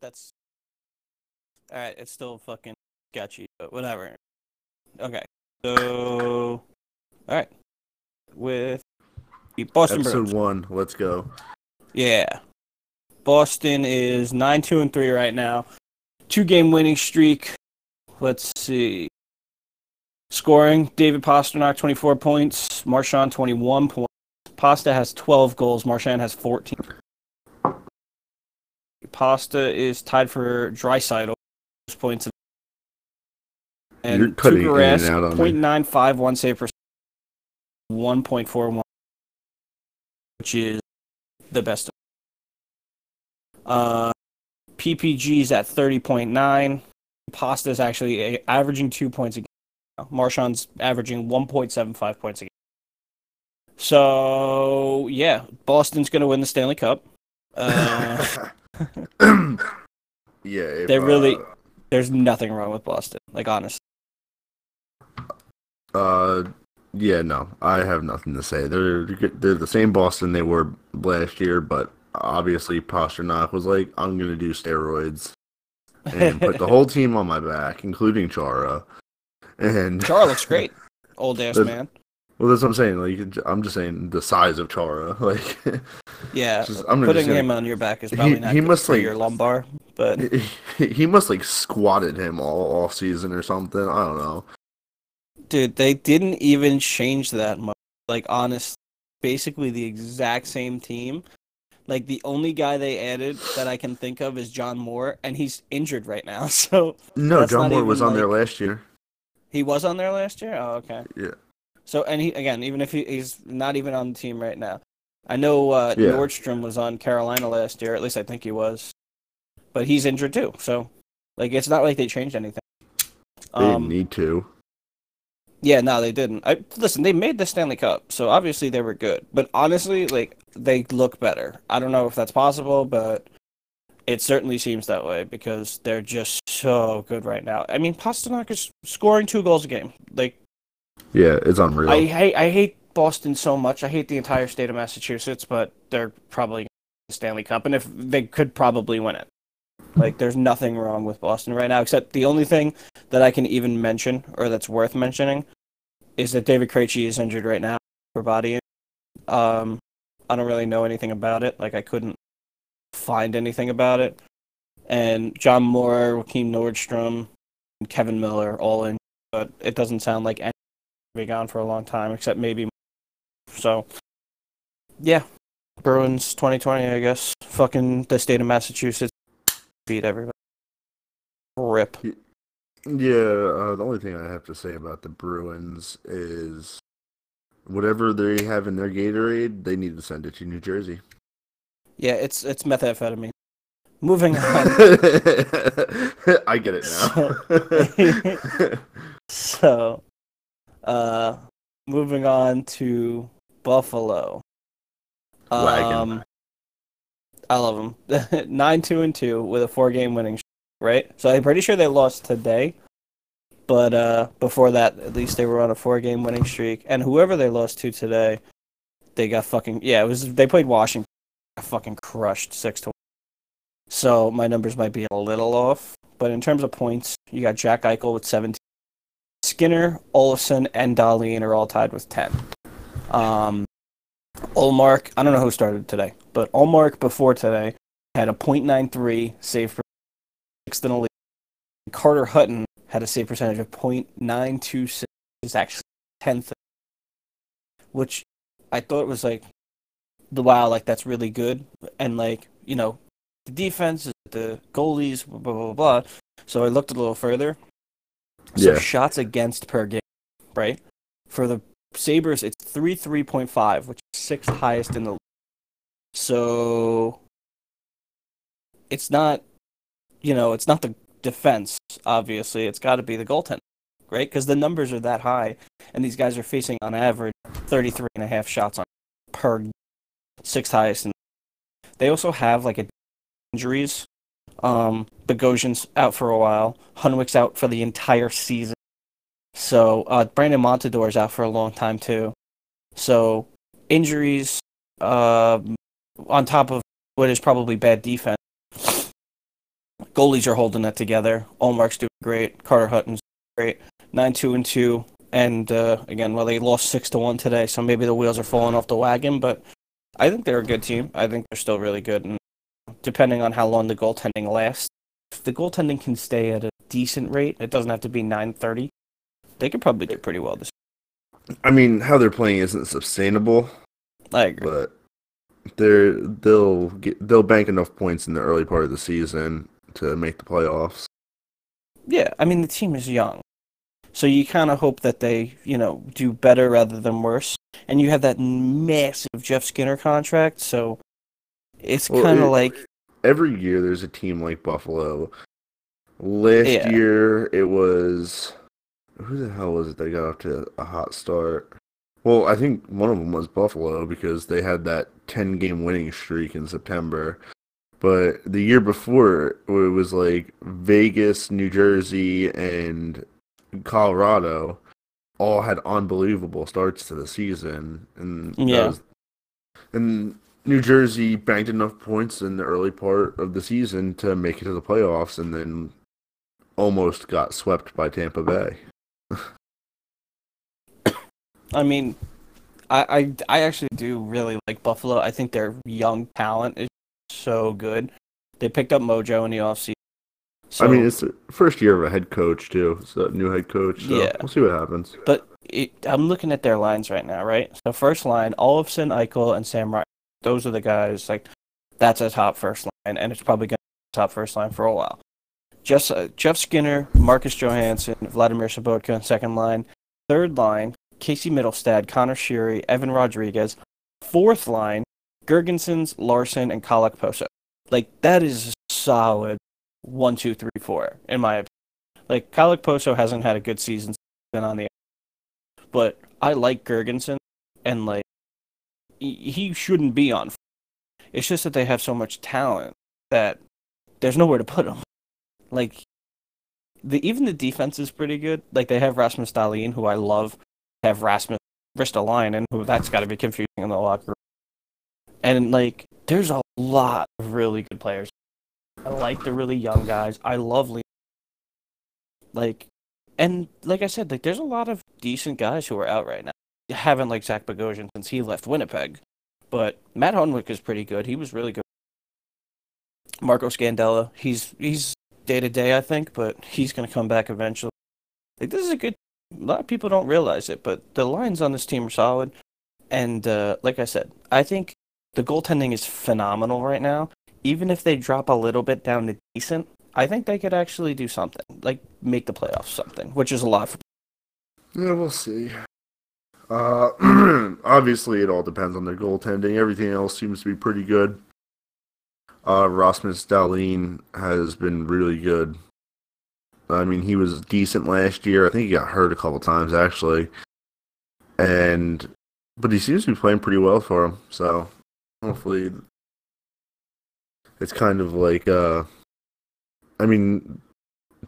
that's all right. It's still fucking sketchy, but whatever. Okay, so all right, with the Boston Episode Bruins. one. Let's go. Yeah, Boston is nine two and three right now, two game winning streak. Let's see. Scoring: David Pastrnak twenty four points, Marchand twenty one points. Pasta has twelve goals. Marchand has fourteen. Pasta is tied for Dryside points. And You're cutting in and Tuukka out on me. 0.95 one save percent, 1.41, which is the best. Uh, PPG is at 30.9. Pasta is actually a- averaging two points a game. Marchand's averaging 1.75 points a game. So, yeah, Boston's going to win the Stanley Cup. Uh, yeah, if, They really- uh, there's nothing wrong with Boston. Like, honestly. Uh, yeah, no, I have nothing to say. They're they're the same Boston they were last year, but obviously Pastrnak was like, "I'm gonna do steroids," and put the whole team on my back, including Chara. And Chara looks great. Old ass man. Well, that's what I'm saying. Like, I'm just saying the size of Chara. Like, Yeah, just- I'm putting gonna- him on your back is He- probably not he must, for like- your lumbar. But he, he must like squatted him all off season or something. I don't know. dude, they didn't even change that much. Like, honest, basically the exact same team. Like the only guy they added that I can think of is John Moore, and he's injured right now. So No, John Moore was on there last year. he was on there last year. Oh, okay. Yeah. So and he again, even if he, he's not even on the team right now, I know uh, Yeah. Nordstrom was on Carolina last year. At least I think he was, but he's injured too. So like, it's not like they changed anything. They didn't Um, need to. Yeah, no, they didn't. I listen. They made the Stanley Cup, so obviously they were good. But honestly, like they look better. I don't know if that's possible, but it certainly seems that way because they're just so good right now. I mean, Pastrnak is scoring two goals a game. Like Yeah, it's unreal. I hate, I hate Boston so much. I hate the entire state of Massachusetts, but they're probably Stanley Cup, and if they could probably win it. Like, there's nothing wrong with Boston right now, except the only thing that I can even mention, or that's worth mentioning, is that David Krejci is injured right now for body. Um, I don't really know anything about it. Like, I couldn't find anything about it. And John Moore, Joakim Nordstrom, and Kevan Miller all in, but it doesn't sound like any be gone for a long time, except maybe. So, yeah, Bruins 2020, I guess. Fucking the state of Massachusetts beat everybody. Rip. Yeah, uh, the only thing I have to say about the Bruins is whatever they have in their Gatorade, they need to send it to New Jersey. Yeah, it's it's methamphetamine. Moving on. I get it now. so, uh, moving on to Buffalo. Wagon. Um, I love them. Nine two and two with a four game winning streak, right? So I'm pretty sure they lost today, but uh, before that, at least they were on a four game winning streak. And whoever they lost to today, they got fucking yeah. It was they played Washington, got fucking crushed six to. So my numbers might be a little off, but in terms of points, you got Jack Eichel with 17. Skinner, Olofsson, and Dahlin are all tied with 10. Um, Ullmark, I don't know who started today, but Ullmark before today had a .93 save for sixth in the league. Carter Hutton had a save percentage of .926, is actually 10th, which I thought was like, the wow, like that's really good. And like, you know, the defense, the goalies, blah, blah, blah, blah. So I looked a little further. So Yeah. shots against per game, right? For the Sabres, it's 3 3.5, which is sixth highest in the league. So it's not, you know, it's not the defense, obviously. It's got to be the goaltender, right? Because the numbers are that high, and these guys are facing, on average, 33 and a half shots on per game, sixth highest. In they also have, like, a injuries. Um, Bogosian's out for a while. Hunwick's out for the entire season. So uh, Brandon Montador's out for a long time too. So injuries, um, on top of what is probably bad defense. goalies are holding it together. Ullmark's doing great. Carter Hutton's great. Nine two and two. And uh, again, well, they lost six to one today, so maybe the wheels are falling off the wagon. But I think they're a good team. I think they're still really good. And depending on how long the goaltending lasts, if the goaltending can stay at a decent rate, it doesn't have to be nine thirty. They could probably do pretty well this. I mean, how they're playing isn't sustainable, I agree. but they're they'll get they'll bank enough points in the early part of the season to make the playoffs. Yeah, I mean the team is young, so you kind of hope that they, you know, do better rather than worse. And you have that massive Jeff Skinner contract, so it's Well, kind it- of like Every year there's a team like Buffalo. Last Yeah. year it was who the hell was it that got off to a hot start? Well, I think one of them was Buffalo because they had that 10 game winning streak in September. But the year before, it was like Vegas, New Jersey, and Colorado all had unbelievable starts to the season. And Yeah. was- and New Jersey banked enough points in the early part of the season to make it to the playoffs and then almost got swept by Tampa Bay. I mean, I, I I actually do really like Buffalo. I think their young talent is so good. They picked up Mojo in the offseason. So, I mean, it's the first year of a head coach too, so new head coach. So Yeah. we'll see what happens. but it, I'm looking at their lines right now, right? So first line, Olofsson, Eichel, and Sam Ryan. Those are the guys. Like that's a top first line, and it's probably going to be top first line for a while. Just uh, Jeff Skinner, Marcus Johansson, Vladimir Sobotka, second line. Third line, Casey Mittelstadt, Connor Sheary, Evan Rodrigues. Fourth line, Girgensons, Larson, and Kalak Poso. Like that is a solid one, two, three, four, in my opinion. Like Kalak Poso hasn't had a good season been on the but I like Gergensen, and like he, shouldn't be on. It's just that they have so much talent that there's nowhere to put him. Like the even the defense is pretty good. Like they have Rasmus Dahlin, who I love. Have Rasmus Ristolainen, who that's got to be confusing in the locker room. And like there's a lot of really good players. I like the really young guys. I love. Like and like I said, like there's a lot of decent guys who are out right now. Haven't liked Zach Bogosian since he left Winnipeg, but Matt Hunwick is pretty good. He was really good. Marco Scandella, he's he's day to day, I think, but he's gonna come back eventually. Like this is a good. A lot of people don't realize it, but the lines on this team are solid. And uh, like I said, I think the goaltending is phenomenal right now. Even if they drop a little bit down to decent, I think they could actually do something, like make the playoffs something, which is a lot for Yeah, we'll see. Uh, obviously, it all depends on their goaltending. Everything else seems to be pretty good. Uh, Rasmus Dahlin has been really good. I mean, he was decent last year. I think he got hurt a couple times actually, and but he seems to be playing pretty well for him. So hopefully, it's kind of like uh, I mean,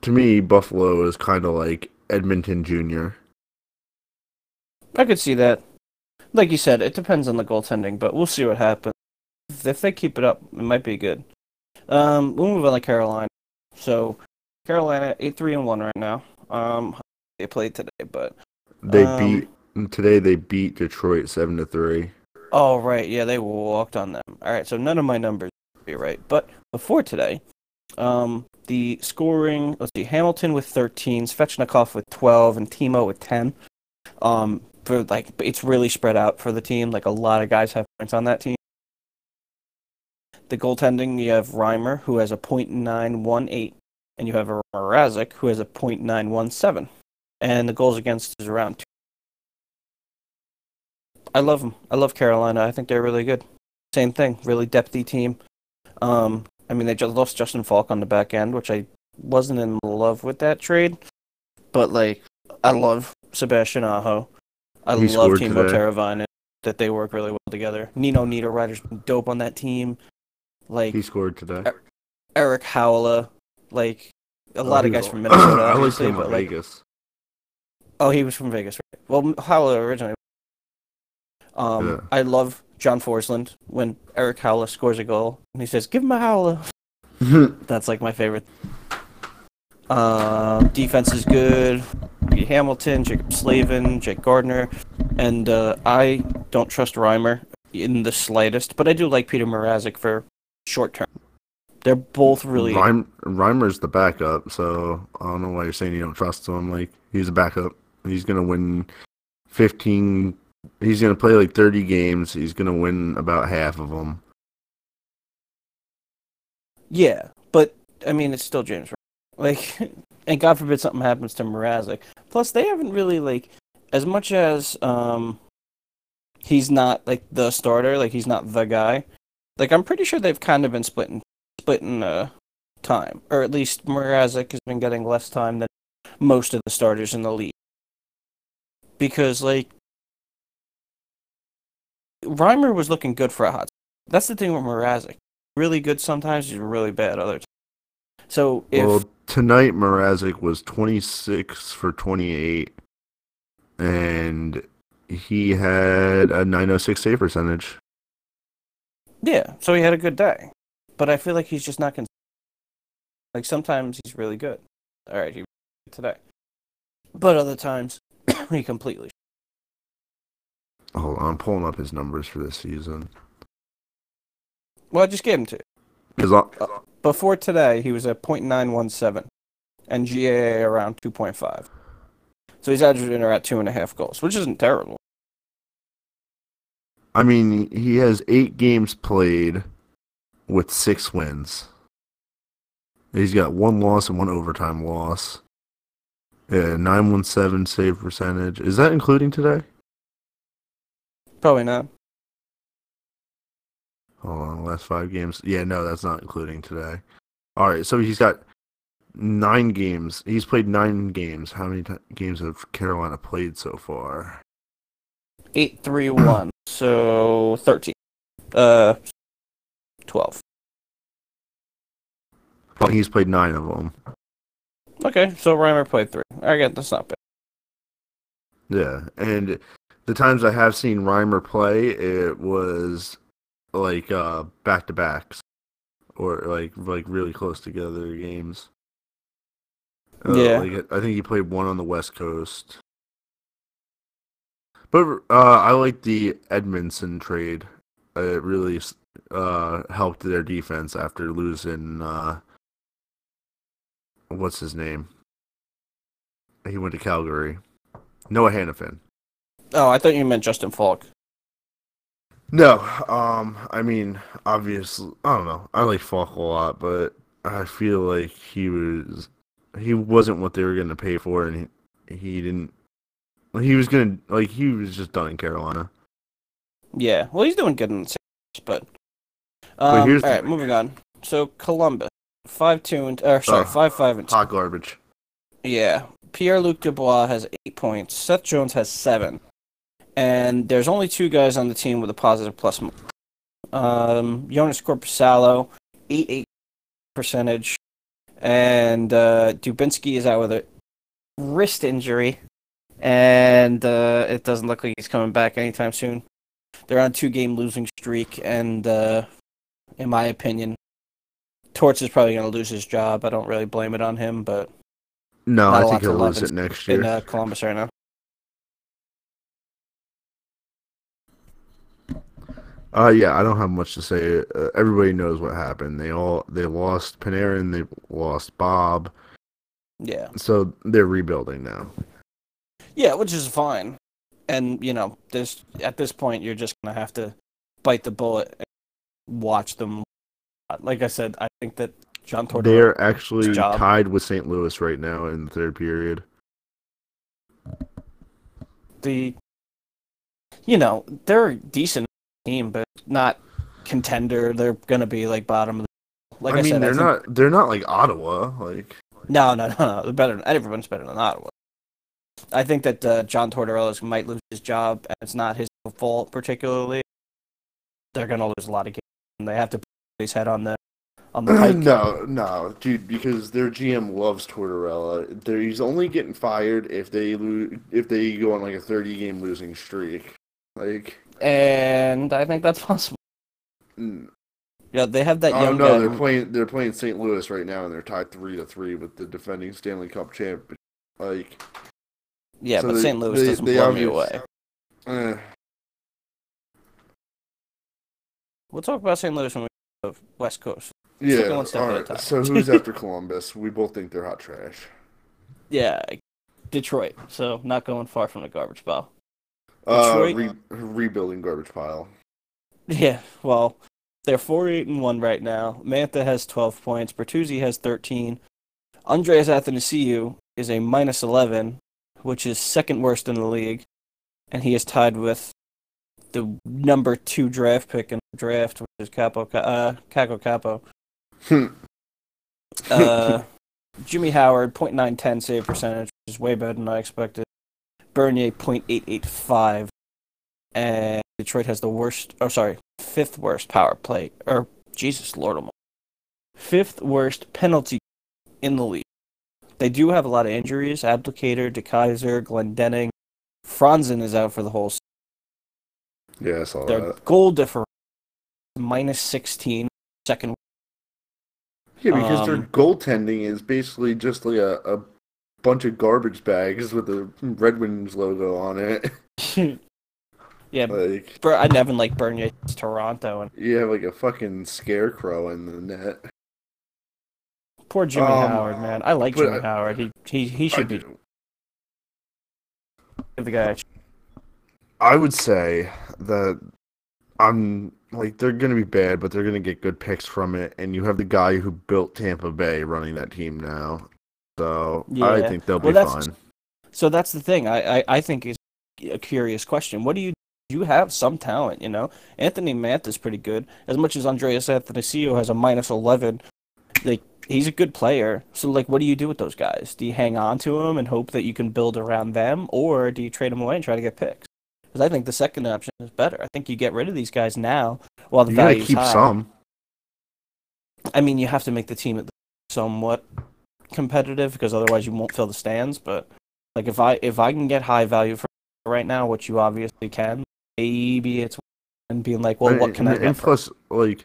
to me, Buffalo is kind of like Edmonton Junior. I could see that. Like you said, it depends on the goaltending, but we'll see what happens. If they keep it up, it might be good. Um, we'll move on to Carolina. So, Carolina eight three and one right now. Um, they played today, but They Um, beat today. They beat Detroit seven to three. oh right, yeah, they walked on them. All right, so none of my numbers be right, but before today, um, the scoring. Let's see, Hamilton with thirteen, Svechnikov with twelve, and Timo with ten. Um, for like, it's really spread out for the team. Like a lot of guys have points on that team. The goaltending, you have Reimer, who has a .918, and you have a Mrazek, who has a .917. And the goals against is around two. I love them. I love Carolina. I think they're really good. Same thing, really depthy team. Um, I mean, they just lost Justin Faulk on the back end, which I wasn't in love with that trade. But, like, I love Sebastian Aho. I He love Timo today. Teravainen, that they work really well together. Nino Niederreiter's been dope on that team. Like, He scored today. Eric Haula, like a Oh, lot of guys from Minnesota, I obviously, him like, Vegas. oh, he was from Vegas, right? Well, Haula originally. Um, Yeah. I love John Forslund when Eric Haula scores a goal and he says, "Give him a Haula." That's like my favorite. Uh, defense is good. Hamilton, Jaccob Slavin, Jake Gardiner, and uh, I don't trust Reimer in the slightest, but I do like Peter Mrazek for short term. They're both really. Reim, Reimer's the backup, so I don't know why you're saying you don't trust him. Like he's a backup. He's gonna win fifteen. He's gonna play like thirty games. He's gonna win about half of them. Yeah, but I mean, it's still James. Like, and God forbid something happens to Mrazek. Plus, they haven't really like as much as um, he's not like the starter. Like he's not the guy. Like I'm pretty sure they've kind of been splitting splitting uh time, or at least Mrazek has been getting less time than most of the starters in the league. Because like Reimer was looking good for a hot. That's the thing with Mrazek. Really good sometimes, he's really bad other times. So if Well, tonight Mrazek was 26 for 28, and he had a 906 save percentage. yeah, so he had a good day, but I feel like he's just not consistent. like sometimes he's really good. All right, he today, but other times he completely. Hold on, I'm pulling up his numbers for this season. Well, I just gave him to. Because Before today, he was at .917, and GAA around 2.5. So he's averaging at two and a half goals, which isn't terrible. I mean, he has eight games played with six wins. He's got one loss and one overtime loss. Yeah, 917 save percentage. Is that including today? Probably not. Hold on, last five games. Yeah, no, that's not including today. All right, so he's got nine games. He's played nine games. How many t- games have Carolina played so far? Eight three one. So thirteen. Uh, twelve. Well, he's played nine of them. Okay, so Reimer played three. I get that's not bad. Yeah, and the times I have seen Reimer play, it was like uh back to backs, or like like really close together games. Uh, Yeah. like, I think he played one on the West Coast. But uh, I like the Edmundson trade. Uh, It really uh, helped their defense after losing. Uh, what's his name? He went to Calgary. Noah Hanifin. Oh, I thought you meant Justin Faulk. No, um, I mean, obviously, I don't know. I like Faulk a lot, but I feel like he was he wasn't what they were going to pay for, and he, he didn't. He was gonna like he was just done in Carolina. Yeah, well, he's doing good in the series, but. But Um, here's all thing. moving on. So Columbus, five two and or sorry, Uh, five five and two. Hot garbage. Yeah, Pierre Luc Dubois has eight points. Seth Jones has seven, and there's only two guys on the team with a positive plus. Um, Joonas Korpisalo, eight eight percentage, and uh, Dubinsky is out with a wrist injury, and uh, it doesn't look like he's coming back anytime soon. They're on a two game losing streak, and uh, in my opinion, Torts is probably going to lose his job. I don't really blame it on him, but No, I think he'll lose it next year. in uh, Columbus right now. Uh, yeah, I don't have much to say. Uh, everybody knows what happened. They all they lost Panarin, they lost Bob, Yeah. so they're rebuilding now. Yeah, which is fine. And, you know, this at this point you're just gonna have to bite the bullet and watch them. Like I said, I think that John Tortorella They're actually tied with St. Louis right now in the third period. the you know, they're decent team, but not contender. They're gonna be like bottom of the like I, I mean, said, they're think- not they're not like Ottawa. Like No, no, no, no. They're better. Than, everyone's better than Ottawa. I think that uh, John Tortorella might lose his job, and it's not his fault particularly. They're gonna lose a lot of games, and they have to put his head on the on the pike. no, no, dude, because their GM loves Tortorella. They're, he's only getting fired if they lose if they go on like a thirty game losing streak. Like And I think that's possible. mm, Yeah, they have that Oh young no, guy. they're playing. They're playing St. Louis right now, and they're tied three to three with the defending Stanley Cup champ. Like, yeah, so but they- St. Louis they- doesn't they blow me away. eh, We'll talk about St. Louis when we go to West Coast. take it yeah. one step all at a right. time. So who's after Columbus? We both think they're hot trash. Yeah, Detroit. So not going far from the garbage pile. Uh, re- rebuilding garbage pile. Yeah, well, they're four eight and one right now. Mantha has twelve points. Bertuzzi has thirteen. Andreas Athanasiou is a minus eleven, which is second worst in the league, and he is tied with the number two draft pick in the draft, which is Capo uh, Caco Capo. Uh, Jimmy Howard, .910 save percentage, which is way better than I expected. Bernier, .885. And Detroit has the worst, oh, sorry, fifth worst power play, or Jesus Lord Almighty. Fifth worst penalty in the league. They do have a lot of injuries. Abdelkader, DeKeyser, Glendening. Franzen is out for the whole season. yeah, I saw Their that. goal differential, minus 16, second Yeah, because their um, goaltending is basically just like a, a bunch of garbage bags with the Red Wings logo on it. yeah, like Bur- I never like Bernier Toronto and you have like a fucking scarecrow in the net. poor Jimmy Um, Howard, man. I like Jimmy I- Howard. He he he should I, be the guy. I would say that I'm like they're gonna be bad, but they're gonna get good picks from it. And you have the guy who built Tampa Bay running that team now, so I think they'll Well, be fine. So that's the thing. I, I I think is a curious question. What do you you have some talent, you know? Anthony Mantha is pretty good. As much as Andreas Athanasiou has a minus eleven, like he's a good player. So like, what do you do with those guys? Do you hang on to them and hope that you can build around them, or do you trade them away and try to get picks? Because I think the second option is better. I think you get rid of these guys now while the value is. You gotta keep high. some. I mean, you have to make the team at somewhat competitive because otherwise you won't fill the stands. But like if I if I can get high value for right now, which you obviously can, maybe it's and being like, well, what can I and, get? and for- plus, like,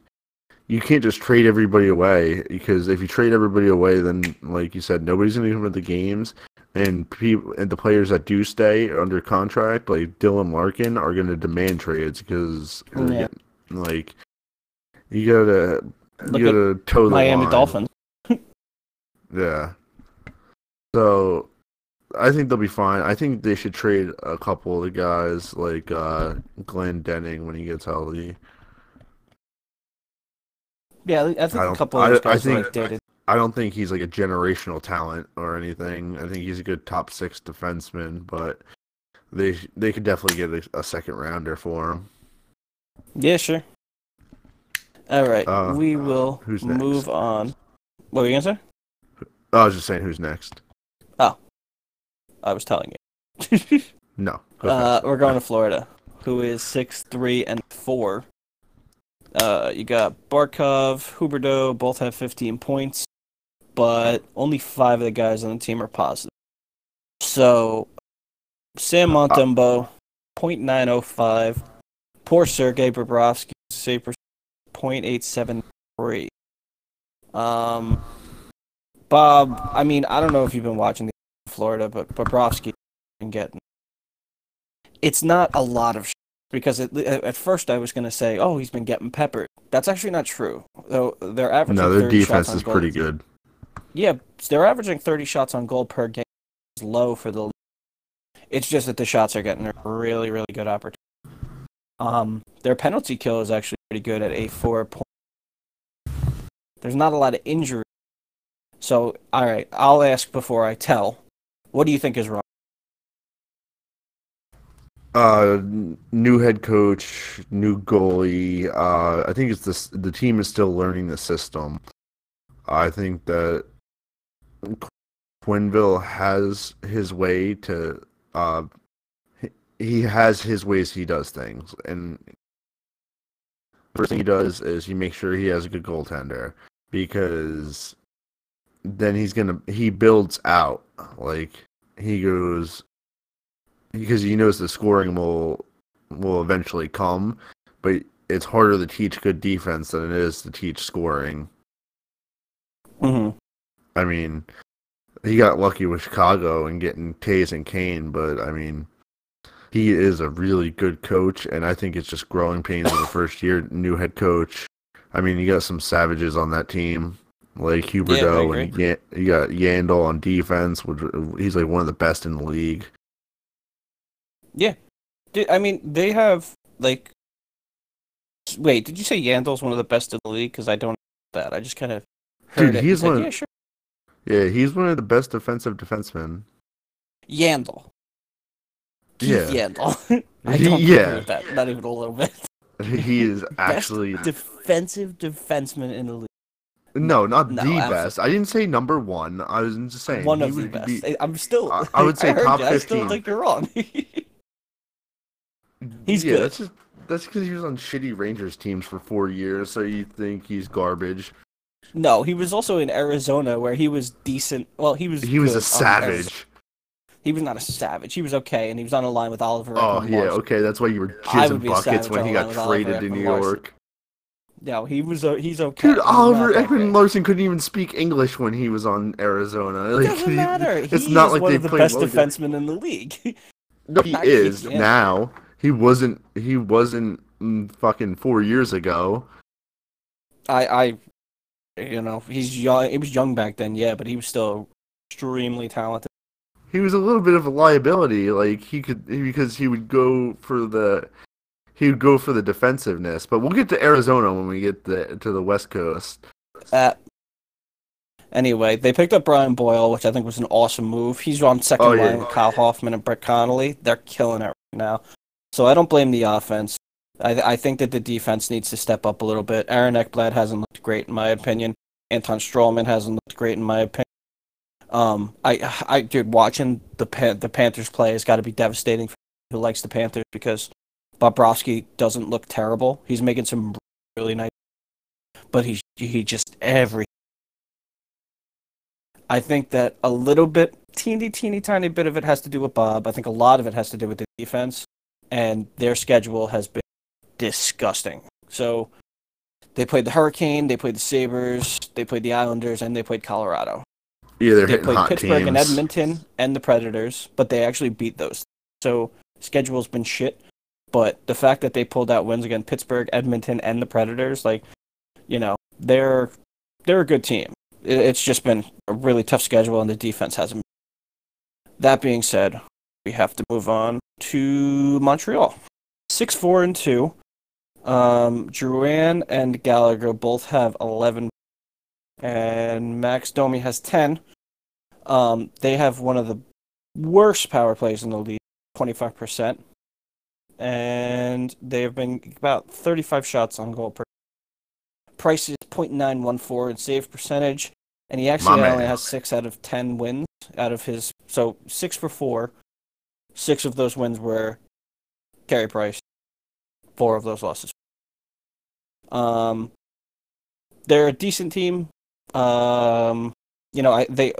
you can't just trade everybody away because if you trade everybody away, then, like you said, nobody's going to come to the games, and people and the players that do stay under contract, like Dylan Larkin, are going to demand trades because, Yeah. like, you gotta, Look you gotta toe the Miami line. Dolphins. Yeah. So, I think they'll be fine. I think they should trade a couple of the guys, like uh, Glendening when he gets healthy. Yeah, I think I a couple of I- I think- like. I don't think he's like a generational talent or anything. I think he's a good top six defenseman, but they they could definitely get a, a second rounder for him. Yeah, sure. All right, Uh, we will move on. What were you gonna say? I was just saying, who's next? Oh, I was telling you. No, Uh, we're going to Florida, who is six, three, and four. Uh, you got Barkov, Huberdeau, both have 15 points, but only five of the guys on the team are positive. So, Sam Montembeault, .905. Poor Sergei Bobrovsky, save percentage, .873. Um, Bob, I mean, I don't know if you've been watching the Florida, but Bobrovsky been getting it's not a lot of sh- because it, at first I was going to say, oh, he's been getting peppered. That's actually not true. Though they're averaging no, their defense is pretty good. Yeah, they're averaging 30 shots on goal per game. It's low for the. It's just that the shots are getting a really, really good opportunity. Um, their penalty kill is actually pretty good at a four point. There's not a lot of injury. So, all right, I'll ask before I tell. What do you think is wrong? Uh, new head coach, new goalie. Uh, I think it's this. The team is still learning the system. I think that Quenneville has his way to. Uh, he- he has his ways he does things, and first thing he does is he makes sure he has a good goaltender because then he's gonna he builds out like he goes because he knows the scoring will will eventually come, but it's harder to teach good defense than it is to teach scoring. hmm I mean, he got lucky with Chicago and getting Toews and Kane, but I mean, he is a really good coach, and I think it's just growing pains of the first year, new head coach. I mean, you got some savages on that team, like Huberto, I and Yan- you got Yandle on defense, which he's like one of the best in the league. Dude, I mean, they have like. Wait, did you say Yandle's one of the best in the league? Because I don't know that. I just kind of heard Dude, it. he's one of- yeah, sure. Yeah, he's one of the best defensive defensemen. Yandle. Keith Yeah. Yandle. I He- don't yeah. that. Not even a little bit. He is actually defensive defenseman in the league. No, not No, the best. I didn't say number one. I was just saying One of the best. be- I- I'm still. I- I would say heard top you. I still think you're wrong. He's yeah, good. That's just that's because he was on shitty Rangers teams for four years, so you think he's garbage. no, he was also in Arizona where he was decent. Well, he was. He was a savage. He was not a savage. He was okay, and he was on a line with Oliver. Oh yeah, okay, that's why you were I jizzing buckets when he got traded to New. York. No, he was. Uh, he's okay. Dude, He's Oliver not Ekman. Larsson couldn't even speak English when he was on Arizona. Like, Doesn't he- matter. It's he not is like one they of the best Logan. defensemen in the league. No, he Not is now. He wasn't. He wasn't mm, fucking four years ago. I, I, you know, he's young. He was young back then, yeah, but he was still extremely talented. He was a little bit of a liability. Like he could because he would go for the he would go for the defensiveness. But we'll get to Arizona when we get the, to the West Coast. Uh, anyway, they picked up Brian Boyle, which I think was an awesome move. He's on second Oh, yeah. line with Kyle Hoffman and Brett Connolly. They're killing it right now. So I don't blame the offense. I, I think that the defense needs to step up a little bit. Aaron Ekblad hasn't looked great in my opinion. Anton Stralman hasn't looked great in my opinion. Um, I, I, dude, watching the Pan- the Panthers play has got to be devastating for who likes the Panthers because Bobrovsky doesn't look terrible. He's making some really nice, but he he just every. I think that a little bit, teeny, teeny, tiny bit of it has to do with Bob. I think a lot of it has to do with the defense, and their schedule has been disgusting. So they played the Hurricane, they played the Sabres, they played the Islanders, and they played Colorado. Yeah, they're They played Pittsburgh teams. and Edmonton and the Predators, but they actually beat those. So schedule's been shit. But the fact that they pulled out wins against Pittsburgh, Edmonton, and the Predators, like, you know, they're they're a good team. It's just been a really tough schedule, and the defense hasn't. That being said, we have to move on to Montreal. Six four and two. Um, Drouin and Gallagher both have eleven, and Max Domi has ten. Um, they have one of the worst power plays in the league, twenty five percent, and they have been about thirty five shots on goal per. Price is .914 in save percentage, and he actually My only man. has six out of ten wins out of his. So six for four. Six of those wins were Carey Price. Four of those losses. Um, they're a decent team. Um, you know, I they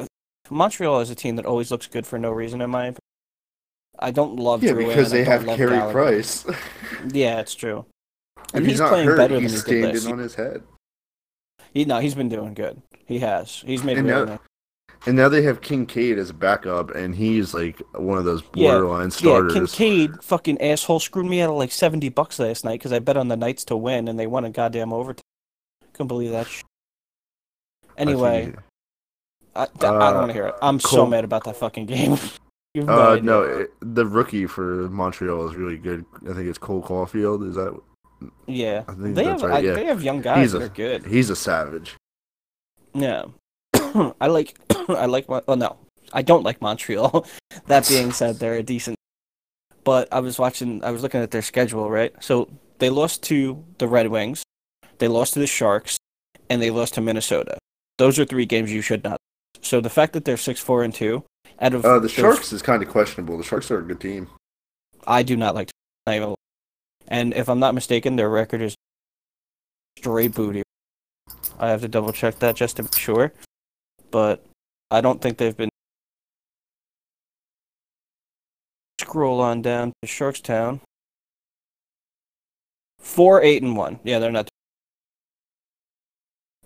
Montreal is a team that always looks good for no reason in my opinion. I don't love Yeah, Drouin, because I they don't have Carey Gallagher. Price. Yeah, it's true. And if he's, he's, playing hurt, better he's than he did standing this. on his head. He, no, he's been doing good. He has. He's made And now- And now they have Kinkaid as a backup, and he's like one of those Yeah, borderline Yeah, starters. Kinkaid, fucking asshole, screwed me out of like seventy bucks last night because I bet on the Knights to win and they won a goddamn overtime. Couldn't believe that. Sh- I anyway, think- I, I don't Uh, want to hear it. I'm so mad about that fucking game. Uh, no, it, the rookie for Montreal is really good. I think it's Cole Caufield. Is that? Yeah, I think they that's have right. I, yeah, they have young guys He's that a- are good. he's a savage. Yeah, I like I like. Mon- Oh no, I don't like Montreal. that being said, they're a decent. But I was watching. I was looking at their schedule. Right, so they lost to the Red Wings, they lost to the Sharks, and they lost to Minnesota. Those are three games you should not. So the fact that they're six four and two, out of Uh, the Sharks is kind of questionable. The Sharks are a good team. I do not like. even- And if I'm not mistaken, their record is straight booty. I have to double check that just to be sure, but I don't think they've been. Scroll on down to Sharkstown Four, eight, and one. Yeah, they're not.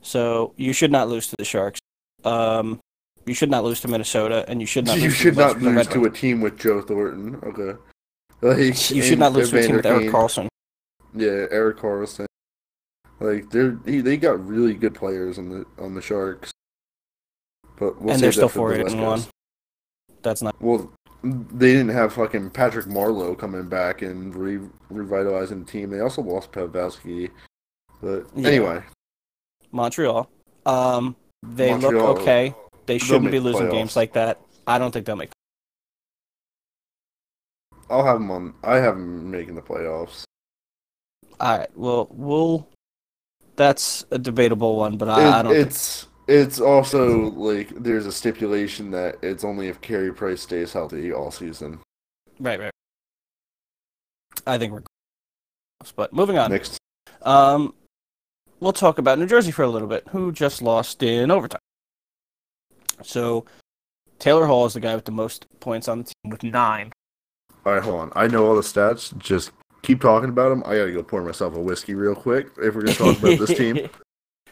So you should not lose to the Sharks. Um, you should not lose to Minnesota, and you should not. you lose should to not lose to a team with Joe Thornton. Okay. Like You should not lose to a team with Eric Karlsson. Yeah, Eric Karlsson. Like they're he, they got really good players on the on the Sharks. But we'll and they're still four, eight, and one. That's not. Well, they didn't have fucking Patrick Marleau coming back and re- revitalizing the team. They also lost Pavelski. But Yeah. anyway, Montreal. Um, they Montreal, look okay. They shouldn't be losing playoffs. games like that. I don't think they'll make. I'll have them on. I have them making the playoffs. All right. Well, we'll. That's a debatable one, but I, I don't. think- it's it's also like there's a stipulation that it's only if Carey Price stays healthy all season. Right, right. I think we're. But moving on. Next, Um, we'll talk about New Jersey for a little bit, who just lost in overtime. So, Taylor Hall is the guy with the most points on the team with nine. all right, hold on. I know all the stats. Just keep talking about them. I gotta go pour myself a whiskey real quick if we're gonna talk about this team.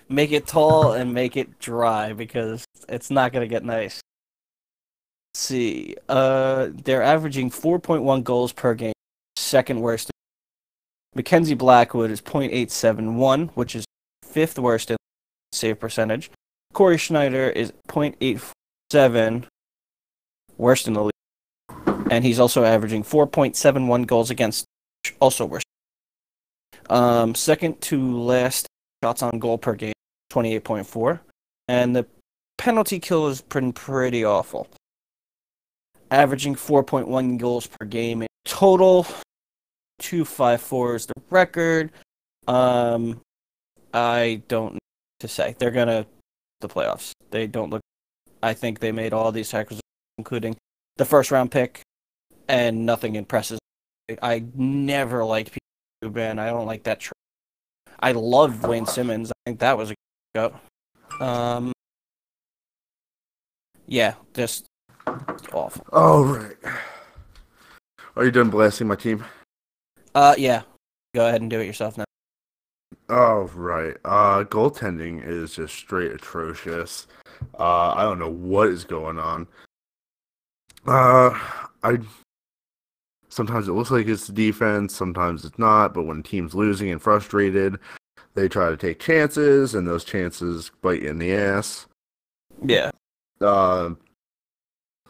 make it tall and make it dry because it's not going to get nice. Let's see. Uh, they're averaging 4.1 goals per game, second worst. Mackenzie Blackwood is .871, which is fifth worst in save percentage. Cory Schneider is 0.87, worst in the league. And he's also averaging 4.71 goals against, also worst. Um, second to last shots on goal per game, 28.4. And the penalty kill been pretty awful. Averaging 4.1 goals per game in total. 254 is the record. Um, I don't know to say. They're going to the playoffs. They don't look. I think they made all these acquisitions, including the first round pick, and nothing impresses. I never liked Subban. I don't like that. Tra- I love Wayne Simmonds. I think that was a good go. Um, yeah, just awful. All right. Are you done blasting my team? Uh, yeah. Go ahead and do it yourself now. Oh right. Uh goaltending is just straight atrocious. Uh I don't know what is going on. Uh I sometimes it looks like it's the defense, sometimes it's not, but when teams losing and frustrated, they try to take chances and those chances bite you in the ass. Yeah. Uh,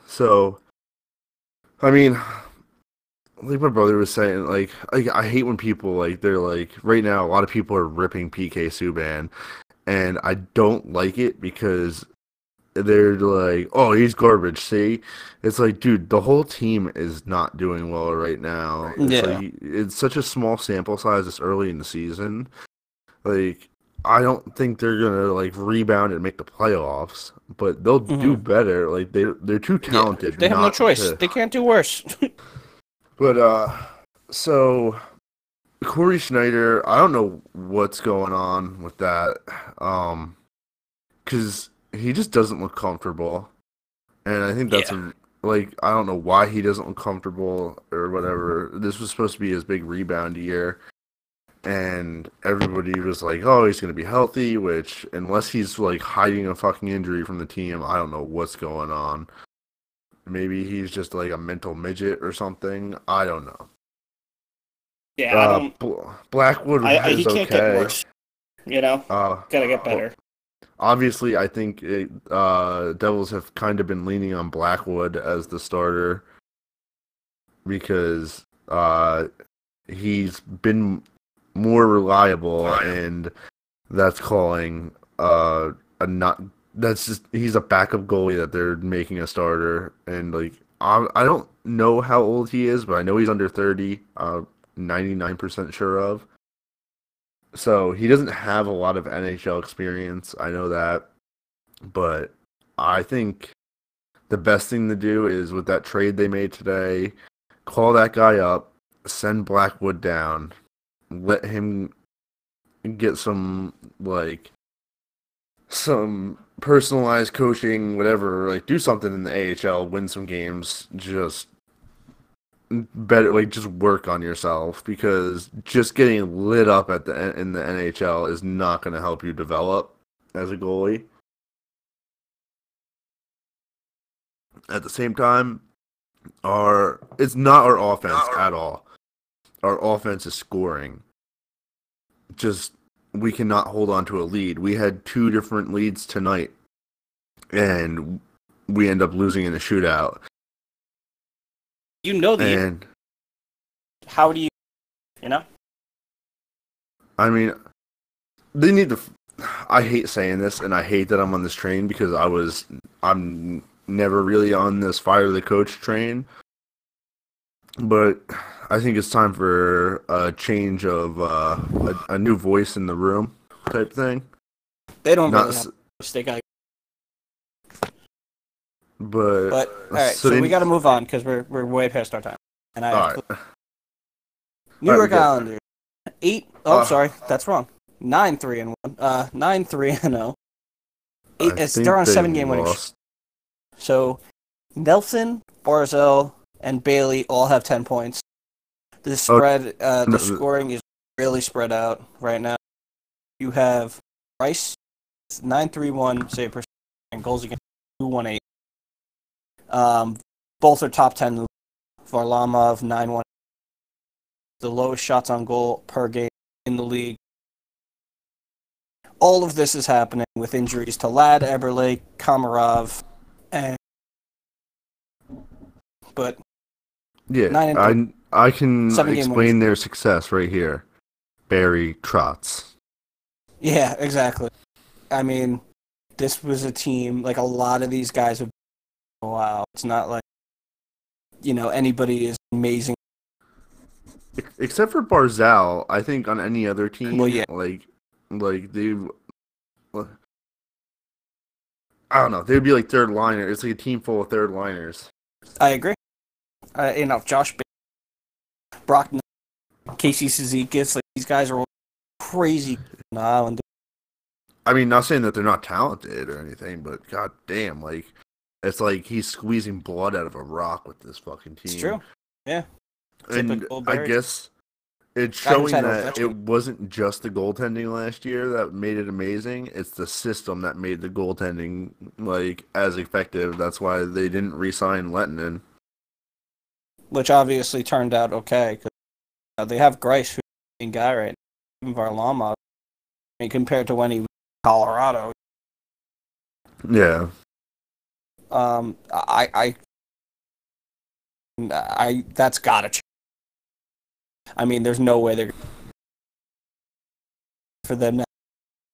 so I mean like my brother was saying, like I, I hate when people like they're like right now a lot of people are ripping PK Subban, and I don't like it because they're like, oh, he's garbage. See, it's like, dude, the whole team is not doing well right now. It's Yeah. like, it's such a small sample size this early in the season. Like, I don't think they're gonna like rebound and make the playoffs, but they'll do mm-hmm. better. Like they they're too Yeah, talented. They have no choice. to- They can't do worse. but uh so Cory Schneider, I don't know what's going on with that. Um cuz he just doesn't look comfortable. And I think that's a, like I don't know why he doesn't look comfortable or whatever. This was supposed to be his big rebound year. And everybody was like, "Oh, he's going to be healthy," which unless he's like hiding a fucking injury from the team, I don't know what's going on. Maybe he's just like a mental midget or something. I don't know. yeah, Uh, Bl- Blackwood is okay. You know, Uh, gotta get better. obviously, I think it, uh, Devils have kind of been leaning on Blackwood as the starter because uh, he's been more reliable, and that's calling uh, a not. That's just he's a backup goalie that they're making a starter, and like I, I don't know how old he is, but I know he's under thirty. Uh, ninety nine percent sure of. So he doesn't have a lot of NHL experience. I know that. But I think the best thing to do is with that trade they made today, call that guy up, send Blackwood down, let him get some like some personalized coaching, whatever, like do something in the AHL, win some games, just better like just work on yourself because just getting lit up at the in the NHL is not going to help you develop as a goalie. At the same time, our it's not our offense at all. Our offense is scoring. Just we cannot hold on to a lead. We had two different leads tonight, and we end up losing in a shootout. You know the And how do you you know? I mean, they need to. I hate saying this, and I hate that I'm on this train because I was. I'm never really on this fire the coach train. But I think it's time for a change of uh, a, a new voice in the room type thing. They don't Not really have a stake but, But all right, so so, they- we got to move on because we're we're way past our time. And I all right. New All right, York got- Islanders eight oh Uh, sorry, that's wrong. Nine three and one. Uh, nine three and zero. Eight, it's, they're on a seven game winning. So Nelson, Barzal, and Bailey all have ten points. The spread, uh, the scoring is really spread out right now. You have Greiss, nine three one save percent, and goals against two one eight. Um, both are top ten. Varlamov nine one. The lowest shots on goal per game in the league. All of this is happening with injuries to Ladd, Eberle, Komarov, and but Yeah, I I can explain their success right here. Barry Trotz. yeah, exactly. I mean, this was a team like a lot of these guys have. Wow, it's not like you know anybody is amazing. Except for Barzal, I think on any other team, Well, yeah. like, like they, uh, I don't know, they'd be like third liner. It's like a team full of third liners. I agree. Uh, you know, Josh, Brock, Casey Cizikas, like these guys are all crazy on island. I mean, not saying that they're not talented or anything, but god damn, like, it's like he's squeezing blood out of a rock with this fucking team. It's true. Yeah. and I guess it's showing that it wasn't just the goaltending last year that made it amazing. It's the system that made the goaltending like as effective. That's why they didn't re-sign Lettinen. Which obviously turned out okay. 'cause, uh, they have Greiss, who's main guy right now. Even Varlamov. I mean, compared to when he was in Colorado, Yeah, um, I, I, I, that's gotta change. I mean, there's no way they're for them.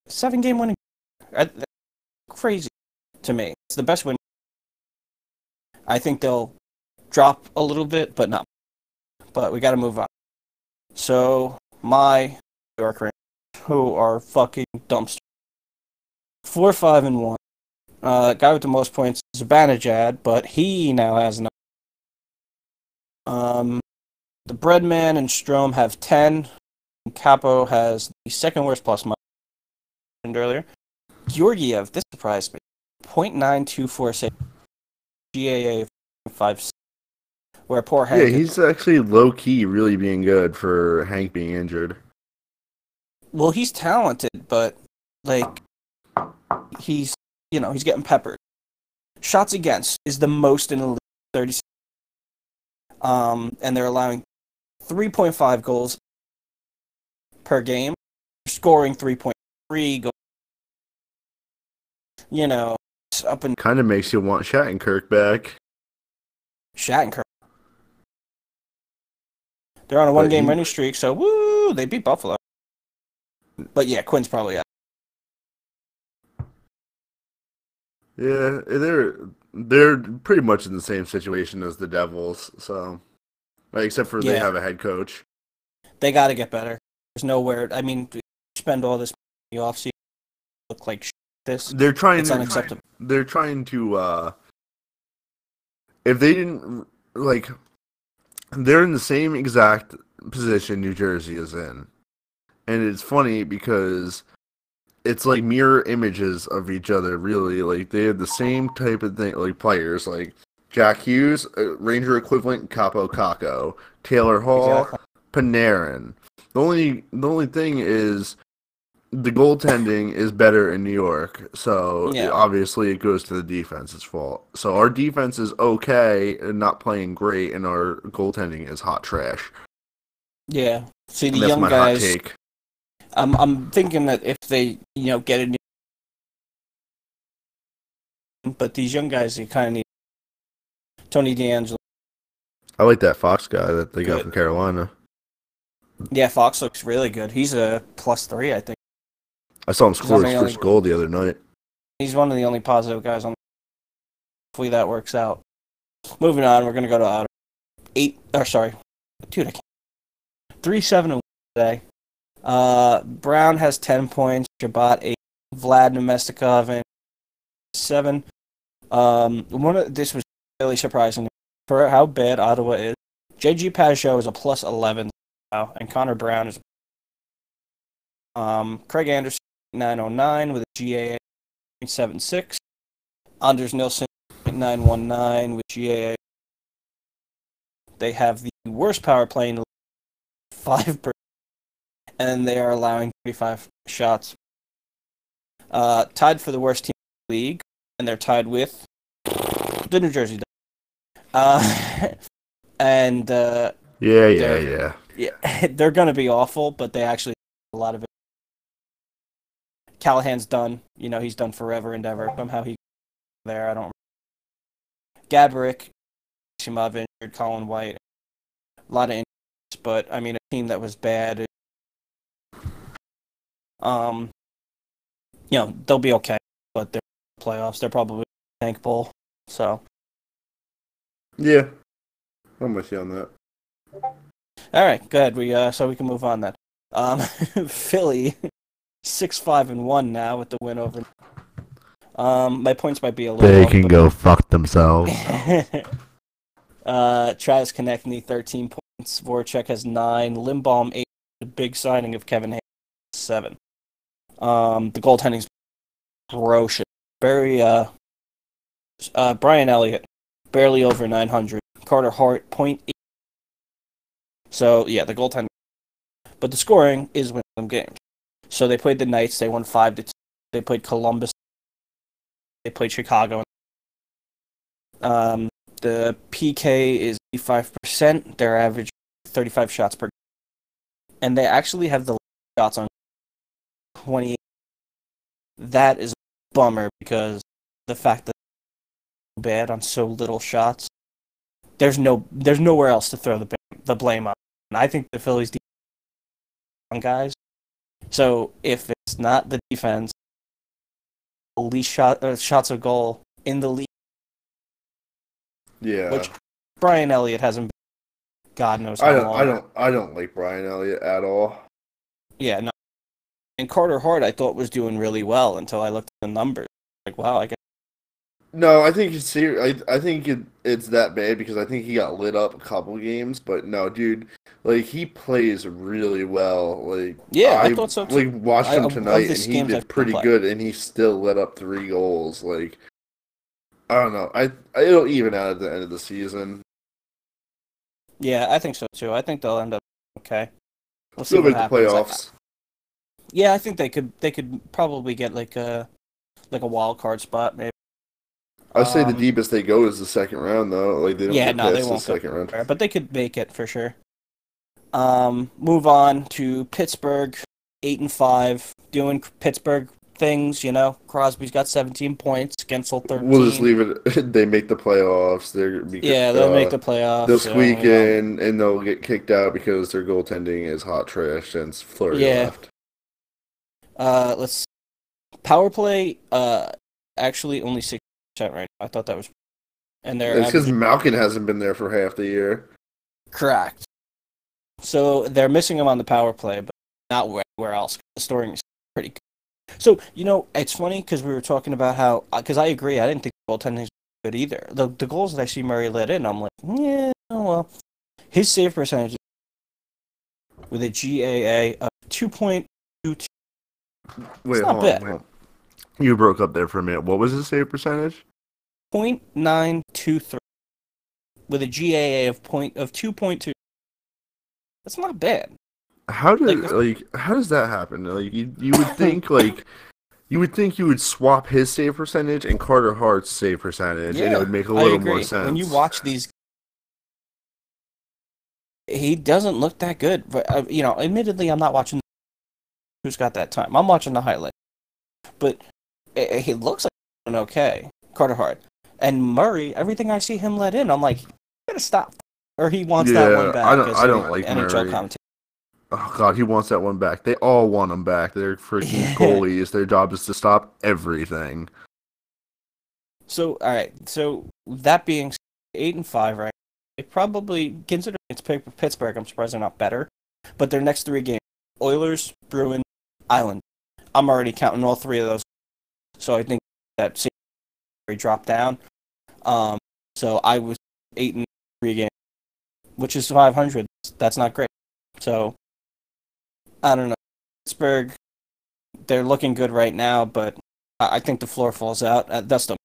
Seven game winning, crazy to me. It's the best win. I think they'll drop a little bit, but not. But we got to move on. So my New York Rangers, who are fucking dumpster, four five and one. Uh, guy with the most points is Zibanejad, but he now has nine. Um, the Breadman and Strome have ten. Kaapo has the second worst plus minus mentioned earlier. Georgiev, this surprised me. 0.924 save. GAA five. Where poor Hank. yeah, he's actually low key, really being good for Hank being injured. well, he's talented, but like he's you know he's getting peppered. Shots against is the most in the league, thirty. Um, and they're allowing three point five goals per game, scoring three point three goals. You know, it's up and Kind of makes you want Shattenkirk back. Shattenkirk. They're on a one game he- winning streak, so woo, they beat Buffalo. But yeah, Quinn's probably out. Yeah, they're they're pretty much in the same situation as the Devils. So, like, except for they have a head coach. They got to get better. There's nowhere. I mean, spend all this money in the offseason, look like this. They're trying. It's they're unacceptable. Trying, they're trying to. uh If they didn't like, they're in the same exact position New Jersey is in, and it's funny because it's like mirror images of each other. Really, like they have the same type of thing, like players. Like Jack Hughes, uh, Ranger equivalent Kaapo Kakko, Taylor Hall. Panarin. The only the only thing is the goaltending is better in New York, so Yeah. obviously it goes to the defense's fault. So our defense is okay and not playing great, and our goaltending is hot trash. Yeah. See the young guys. I'm I'm thinking that if they you know get a new, but these young guys you kind of need Tony DeAngelo. I like that Fox guy that they got Good. from Carolina. Yeah, Fox looks really good. He's a plus three, I think. I saw him score his first goal the other night. He's one of the only positive guys on. Hopefully that works out. Moving on, we're gonna go to Ottawa. Eight, or sorry, dude, I can't. Three seven and one today. Uh, Brown has ten points. Chabot eight. Vlad Namestnikov and seven. Um, one of this was really surprising for how bad Ottawa is. JG Pageau is a plus eleven now, and Connor Brown is. Um, Craig Anderson nine oh nine with a GAA 0.76. Anders Nilsson 919 with GAA. They have the worst power play in five per, and they are allowing 35 shots. Uh, tied for the worst team in the league, and they're tied with the New Jersey. Uh, and uh, Yeah, yeah, yeah. yeah, they're gonna be awful, but they actually a lot of. Callahan's done. You know, he's done forever and ever. Somehow he there. I don't. Gaborik, Shimov injured, Colin White, a lot of injuries, but I mean a team that was bad. Um, you know they'll be okay, but they're playoffs. They're probably tank bowl. So Yeah. I'm with you on that. All right, good. We uh, so we can move on then. Um, Philly, six five and one now with the win over. Um, my points might be a little. They off, can but- go fuck themselves. uh, Travis Konecny thirteen points. Voracek has nine. Lindblom eight. The big signing of Kevin Hayes seven. Um, the goaltending's ferocious. Very uh, uh, Brian Elliott barely over nine hundred. Carter Hart point eight. So yeah, the goaltending, but the scoring is winning them games. So they played the Knights. They won five to two. They played Columbus. They played Chicago. Um, the PK is five percent. Their average thirty-five shots per, game. and they actually have the shots on twenty. That is a bummer because the fact that bad on so little shots. There's no, there's nowhere else to throw the the blame on. And I think the Phillies on guys. So if it's not the defense, the least shot uh, shots of goal in the league, Yeah. which Brian Elliott hasn't. Been, God knows how I don't long. I don't I don't like Brian Elliott at all. Yeah, no. And Carter Hart, I thought was doing really well until I looked at the numbers. Like, wow, I guess. No, I think it's ser- I I think it, it's that bad because I think he got lit up a couple games, but no, dude, like he plays really well. Like Yeah, I thought so, too. Like watched I- him tonight, and he I've did pretty good, and he still let up three goals. Like I don't know, I it'll even out at the end of the season. Yeah, I think so too. I think they'll end up okay. We'll see what happens. I- playoffs. yeah, I think they could. They could probably get like a like a wild card spot, maybe. I'd say the Um, deepest they go is the second round, though. Like they don't Yeah, get no, past they the won't go second round. but they could make it for sure. Um, move on to Pittsburgh, eight and five, doing Pittsburgh things. You know, Crosby's got seventeen points, Guentzel thirteen. We'll just leave it. They make the playoffs. They're because, Yeah, they'll uh, make the playoffs. They'll squeak you know. in and they'll get kicked out because their goaltending is hot trash since Fleury Yeah. left. Uh, let's power play. Uh, actually only six right. now. I thought that was, and they're It's because Malkin hasn't been there for half the year. correct. So they're missing him on the power play, but not where, else. The scoring is pretty good. So you know, it's funny because we were talking about how uh, because I agree. I didn't think goaltending was good either. The the goals that I see Murray let in, I'm like, hmm, yeah, oh well. His save percentage with a GAA of two point two two. Wait, not hold bad. hold on. You broke up there for a minute. What was his save percentage? Point nine two three. with a GAA of point of two point two. That's not bad. How did Like- like, how does that happen? Like you you would think like you would think you would swap his save percentage and Carter Hart's save percentage, and it would make a little more sense. When you watch these, he doesn't look that good. But uh, you know, admittedly, I'm not watching. Who's got that time? I'm watching the highlight, but Eh, eh, he looks like an okay Carter Hart and Murray. Everything I see him let in, I'm like, gotta stop. Or he wants that one back. I don't- I don't like NHL Murray. commentator. Oh god, he wants that one back. They all want him back. They're freaking Yeah. goalies. Their job is to stop everything. So, all right. So that being eight and five, right? They probably considering it's Pittsburgh. I'm surprised they're not better. But their next three games: Oilers, Bruins, Island. I'm already counting all three of those. So I think that series dropped down. Um, so I was eight and three games, which is 500. That's not great. So I don't know. Pittsburgh, they're looking good right now, but I think the floor falls out. Uh, That's the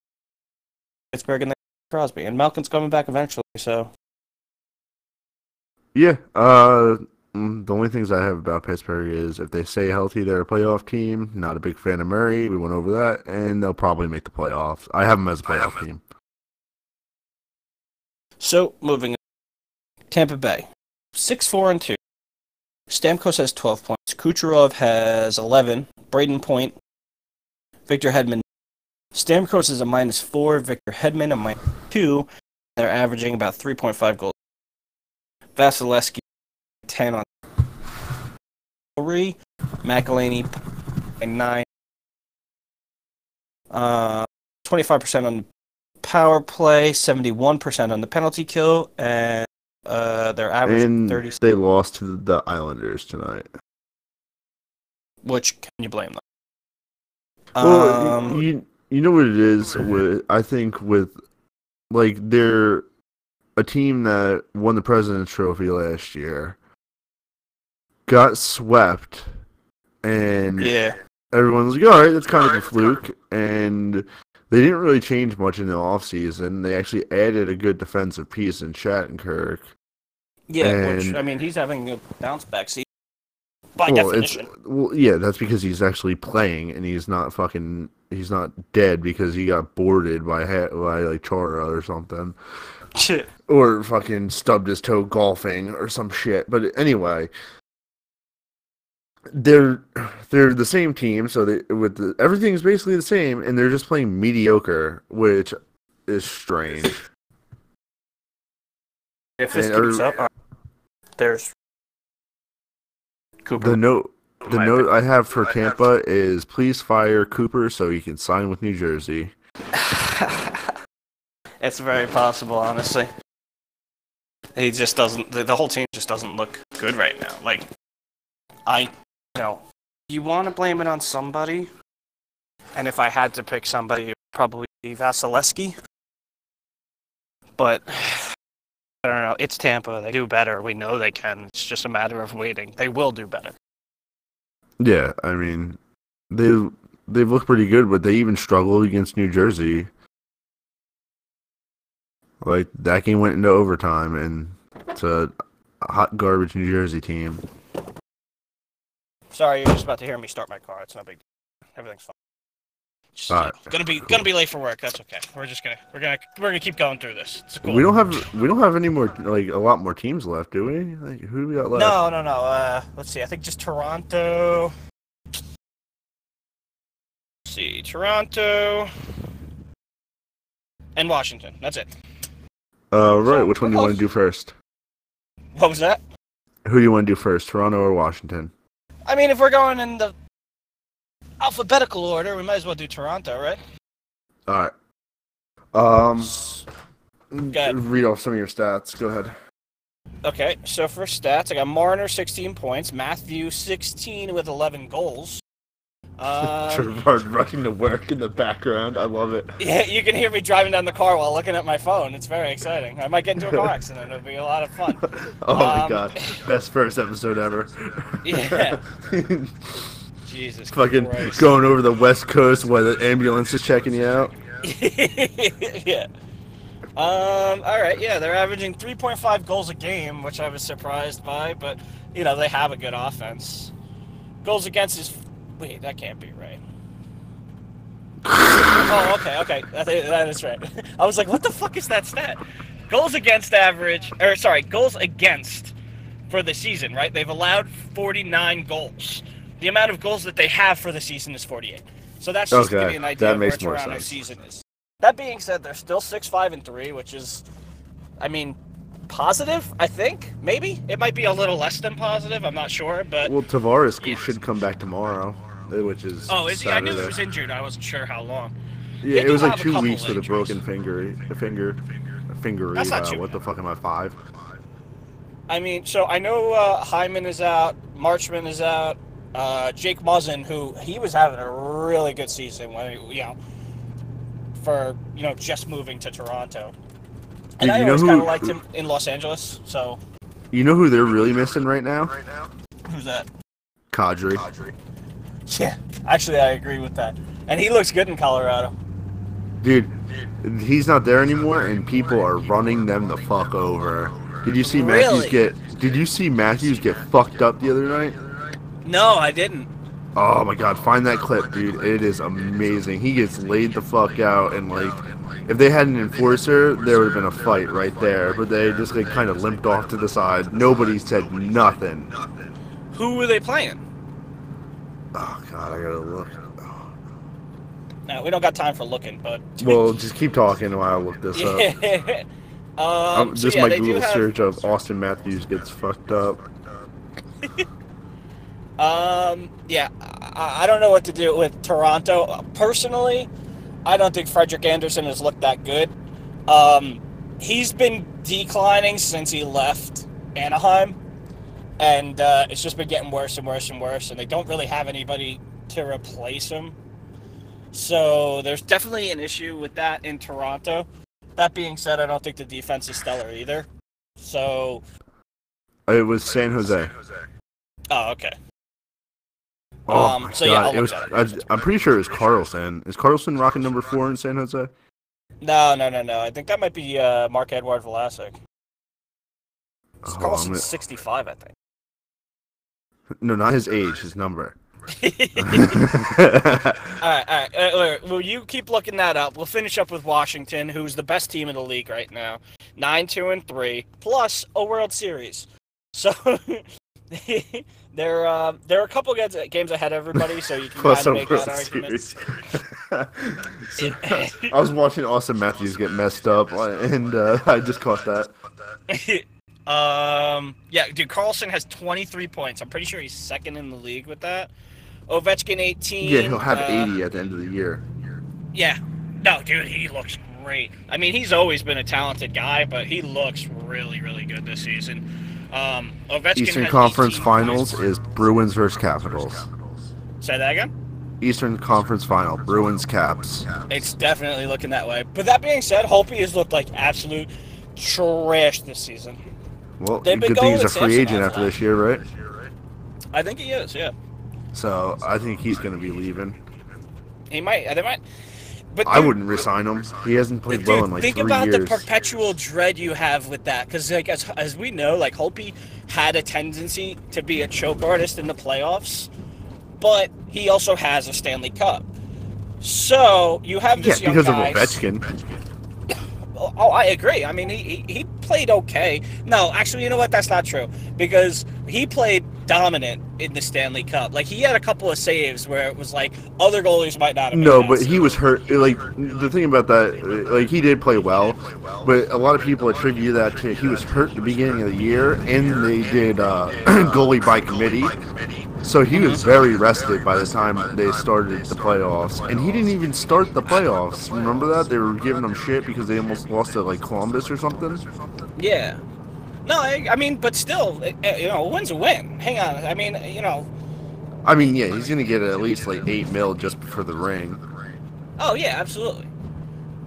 Pittsburgh and Crosby. And Malkin's coming back eventually, so Yeah. Uh, Mm, the only things I have about Pittsburgh is if they stay healthy, they're a playoff team. Not a big fan of Murray. We went over that, and they'll probably make the playoffs. I have them as a playoff team. so moving on. Tampa Bay. Six four and two. Stamkos has twelve points. Kucherov has eleven. Brayden Point. Victor Hedman. Stamkos is a minus four. Victor Hedman a minus two. They're averaging about three point five goals. Vasilevskiy ten on three. McElhinney and nine. Uh, twenty-five percent on the power play, seventy-one percent on the penalty kill, and uh, their average And thirty. they lost to the Islanders tonight. Which can you blame them? Well, Um, you you know what it is with I think with like they're a team that won the President's Trophy last year, got swept, and yeah, everyone's like, all right, that's kind of a fluke. And they didn't really change much in the offseason. They actually added a good defensive piece in Shattenkirk. yeah. which I mean, he's having a bounce back season by well, it's well, yeah, that's because he's actually playing and he's not fucking he's not dead because he got boarded by by like Chara or something. Shit. or fucking stubbed his toe golfing or some shit. But anyway, they're they're the same team, so they with the, everything's basically the same, and they're just playing mediocre, which is strange. If this And keeps every- up, uh, there's Cooper. The note the note I have for Tampa is please fire Cooper so he can sign with New Jersey. it's very possible, honestly. He just doesn't. The, the whole team just doesn't look good right now. Like, I, you you want to blame it on somebody, and if I had to pick somebody, it would probably be Vasilevskiy. But I don't know. It's Tampa. They do better. We know they can. It's just a matter of waiting. They will do better. Yeah, I mean they they've looked pretty good, but they even struggled against New Jersey. Like that game went into overtime, and it's a hot garbage New Jersey team. Sorry, you're just about to hear me start my car. It's no big deal. Everything's fine. Just, Alright, gonna be gonna be late for work. That's okay. We're just gonna we're gonna we're gonna keep going through this. It's cool. We don't have we don't have any more like a lot more teams left, do we? Like who do we got left? No, no, no. Uh, let's see. I think just Toronto. Let's see, Toronto and Washington. That's it. Uh, right. So, Which one do you want to do first? What was that? Who do you want to do first, Toronto or Washington? I mean, if we're going in the alphabetical order, we might as well do Toronto, right? All right. Um, read off some of your stats. Go ahead. Okay, so for stats, I got Marner 16 points, Matthew 16 with 11 goals. Um, Trevor rushing to work in the background. I love it. yeah, you can hear me driving down the car while looking at my phone. It's very exciting. I might get into a car accident. It'll be a lot of fun. Oh my Um, god, best first episode ever. Yeah. Jesus Fucking Christ. going over the west coast while the ambulance is checking you out. yeah. Um, all right, yeah, they're averaging 3.5 goals a game, which I was surprised by, but you know they have a good offense. Goals against is wait, that can't be right. oh, okay, okay, that, that is right. I was like, what the fuck is that stat? Goals against average, or sorry, goals against for the season, right? They've allowed 49 goals. The amount of goals that they have for the season is 48. So that's just to give Okay, you an idea that of where makes more Toronto's sense. season is. That being said, they're still six five and three, which is, I mean, positive. I think maybe it might be a little less than positive. I'm not sure, but Well, Tavares Yeah. should come back tomorrow, which is oh, is he? I knew he was injured. I wasn't sure how long. Yeah, They it was like two weeks with a broken finger. A finger. A finger. That's not uh, too what the fuck am I five? I mean, so I know uh, Hyman is out, Marchman is out, uh, Jake Muzzin, who he was having a really good season when you know, for you know just moving to Toronto. And Dude, I you know always who- kind of liked him in Los Angeles. So You know who they're really missing right now? Right now? who's that? Kadri. Yeah, actually, I agree with that. And he looks good in Colorado. Dude, he's not there anymore, and people are running them the fuck over. Did you see Matthews Really? get? Did you see Matthews get fucked up the other night? No, I didn't. Oh my god, find that clip, dude. It is amazing. He gets laid the fuck out, and like, if they had an enforcer, there would have been a fight right there. But they just like kind of limped off to the side. Nobody said nothing. Who were they playing? Oh god, I gotta look. No, we don't got time for looking, but Well, just keep talking while I look this up. yeah. um, Um, so just yeah, my Google have- search of Auston Matthews gets fucked up. Um, yeah, I, I don't know what to do with Toronto. Personally, I don't think Frederik Andersen has looked that good. Um, he's been declining since he left Anaheim, and uh, it's just been getting worse and worse and worse, and they don't really have anybody to replace him. So there's definitely an issue with that in Toronto. That being said, I don't think the defense is stellar either. So, It was San Jose. oh, okay. Oh Um, my so yeah, I'll it was, I, I'm pretty sure it was Karlsson. Is Karlsson rocking number four in San Jose? No, no, no, no. I think that might be uh, Marc-Edouard Vlasic. Oh, Karlsson's gonna- 65, I think. No, not his age, his number. all right, all right. Uh, uh, Will you keep looking that up? We'll finish up with Washington, who's the best team in the league right now, nine, two, and three, plus a World Series. So they're uh, they're a couple games games ahead of everybody. So you can Plus kind a of make World that argument. Series. So, I was watching Auston Matthews get messed up, and uh, I just caught that. Um, yeah, dude, Carlson has 23 points. I'm pretty sure he's second in the league with that. Ovechkin 18. Yeah, he'll have uh, 80 at the end of the year. Yeah. No, dude, he looks great. I mean, he's always been a talented guy, but he looks really, really good this season. Um, Ovechkin Eastern Conference Finals points. is Bruins versus Capitals. Say that again. Eastern Conference Final, Bruins Caps. It's definitely looking that way. But that being said, Holtby has looked like absolute trash this season. Well, They've good thing he's a free agent after this year, right? I think he is. Yeah, So I think he's going to be leaving. he might. They might. But I dude, wouldn't resign him. He hasn't played Dude, well in like think three about years. the perpetual dread you have with that, because like as, as we know, like Holtby had a tendency to be a choke artist in the playoffs, but he also has a Stanley Cup. So you have yeah, this young because guy. of Ovechkin. Oh, I agree. I mean, he, he he played okay. No, actually, you know what? That's not true because he played dominant in the Stanley Cup. Like he had a couple of saves where it was like other goalies might not have. No, but he was hurt. Like the thing about that, like he did play well, but a lot of people attribute that to he was hurt at the beginning of the year, and they did uh, goalie by committee. So he was very rested by the time they started the playoffs, and he didn't even start the playoffs. Remember that they were giving him shit because they almost lost to like Columbus or something. Yeah. No, I, I mean, but still, eh, you know, a win's a win. Hang on. I mean, you know, I mean, yeah, he's gonna get at least like eight mil just for the ring. oh yeah, absolutely.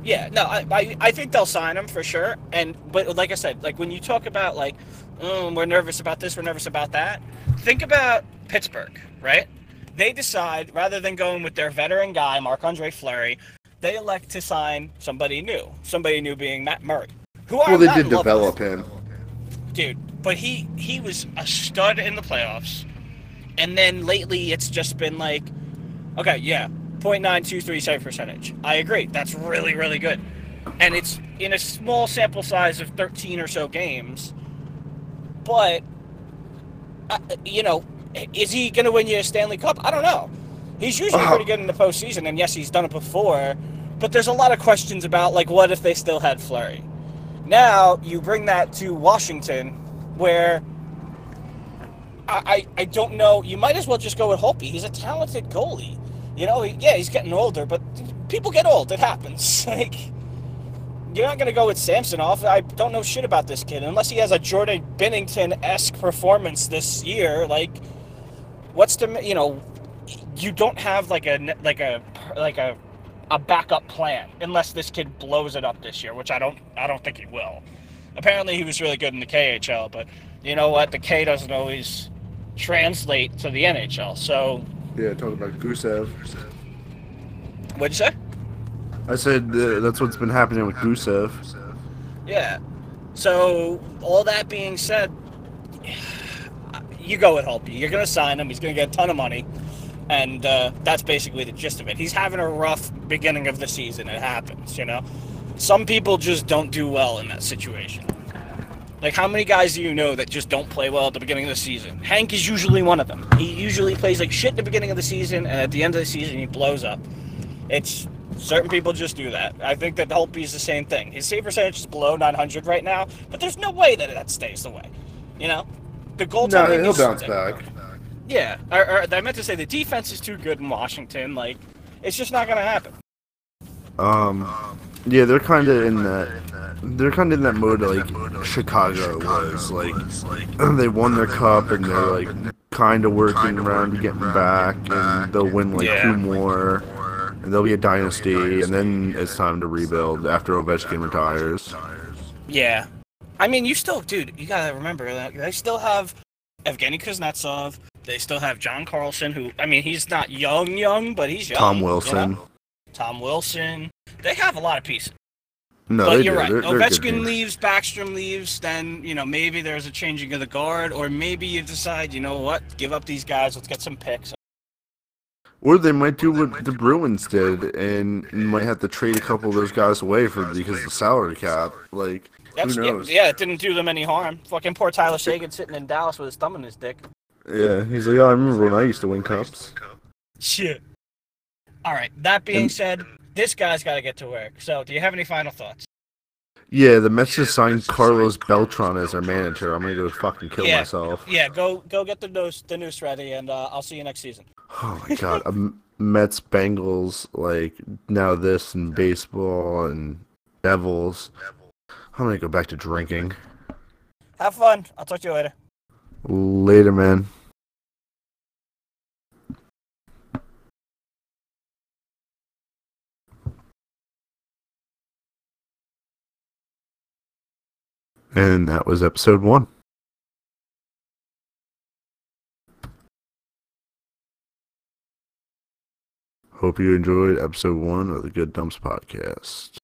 Yeah, no, I, I, I think they'll sign him for sure. And but like I said, like when you talk about like, oh, we're nervous about this, we're nervous about that. Think about Pittsburgh, right? They decide rather than going with their veteran guy, Marc Andre Fleury, they elect to sign somebody new. Somebody new being Matt Murray. Who I Well, they did develop with. him. dude. But he he was a stud in the playoffs, and then lately it's just been like, okay, yeah, .923 save percentage. I agree, that's really really good, and it's in a small sample size of 13 or so games. But uh, you know, is he going to win you a Stanley Cup? I don't know. He's usually pretty good in the postseason, and yes, he's done it before. But there's a lot of questions about like, what if they still had Fleury? Now you bring that to Washington, where I, I, I don't know. You might as well just go with Holtby. He's a talented goalie. You know, he- yeah, he's getting older, but people get old. It happens. Like, you're not gonna go with Samsonov. I don't know shit about this kid unless he has a Jordan Binnington esque performance this year. Like, what's the you know, you don't have like a like a like a a backup plan unless this kid blows it up this year, which I don't I don't think he will. Apparently, he was really good in the KHL, but you know what? The K doesn't always translate to the NHL. So, Yeah, talking about Gusev. what'd you say? I said uh, that's what's been happening with Gusev. Yeah. So, all that being said, you go with Holtby. You're going to sign him. He's going to get a ton of money. And uh, that's basically the gist of it. He's having a rough beginning of the season. It happens, you know? Some people just don't do well in that situation. Like, how many guys do you know that just don't play well at the beginning of the season? Hank is usually one of them. He usually plays like shit at the beginning of the season, and at the end of the season, he blows up. It's certain people just do that. I think that Holtby is the same thing. His save percentage is below 900 right now, but there's no way that that stays the way. You know, the goaltending. No, he'll is- bounce back. Yeah, or, or I meant to say the defense is too good in Washington. Like, it's just not gonna happen. Um, yeah, they're kind of in that. They're kind of in that mode like Chicago was. Like they won their cup and they're like kind of working around getting back, and they'll win like two more, and they'll be a dynasty, and then it's time to rebuild after Ovechkin retires. Yeah, I mean, you still, dude. You gotta remember that they still have Evgeny Kuznetsov. They still have John Carlson, who I mean, he's not young, young, but he's young. Tom you know? Wilson. Tom Wilson. They have a lot of pieces. No, but they you're do. right. They're, they're Ovechkin leaves, Backstrom leaves, then you know maybe there's a changing of the guard, or maybe you decide, you know what, give up these guys, let's get some picks. Or they might do what the Bruins did, and might have to trade a couple of those guys away for because of the salary cap. Like, That's, who yeah, knows? yeah, it didn't do them any harm. Fucking poor Tyler Seguin sitting in Dallas with his thumb in his dick. Yeah, he's like, oh, I remember when I used to win cups. Shit. All right. That being And- said, this guy's got to get to work. So, do you have any final thoughts? Yeah, the Mets just signed Carlos Beltran as their manager. I'm gonna go fucking kill Yeah. myself. Yeah, go go get the noose the noose ready, and uh, I'll see you next season. Oh my god, um, Mets, Bengals, like now this and baseball and Devils. I'm gonna go back to drinking. Have fun. I'll talk to you later. Later, man. And that was episode one. Hope you enjoyed episode one of the Good Dumps podcast.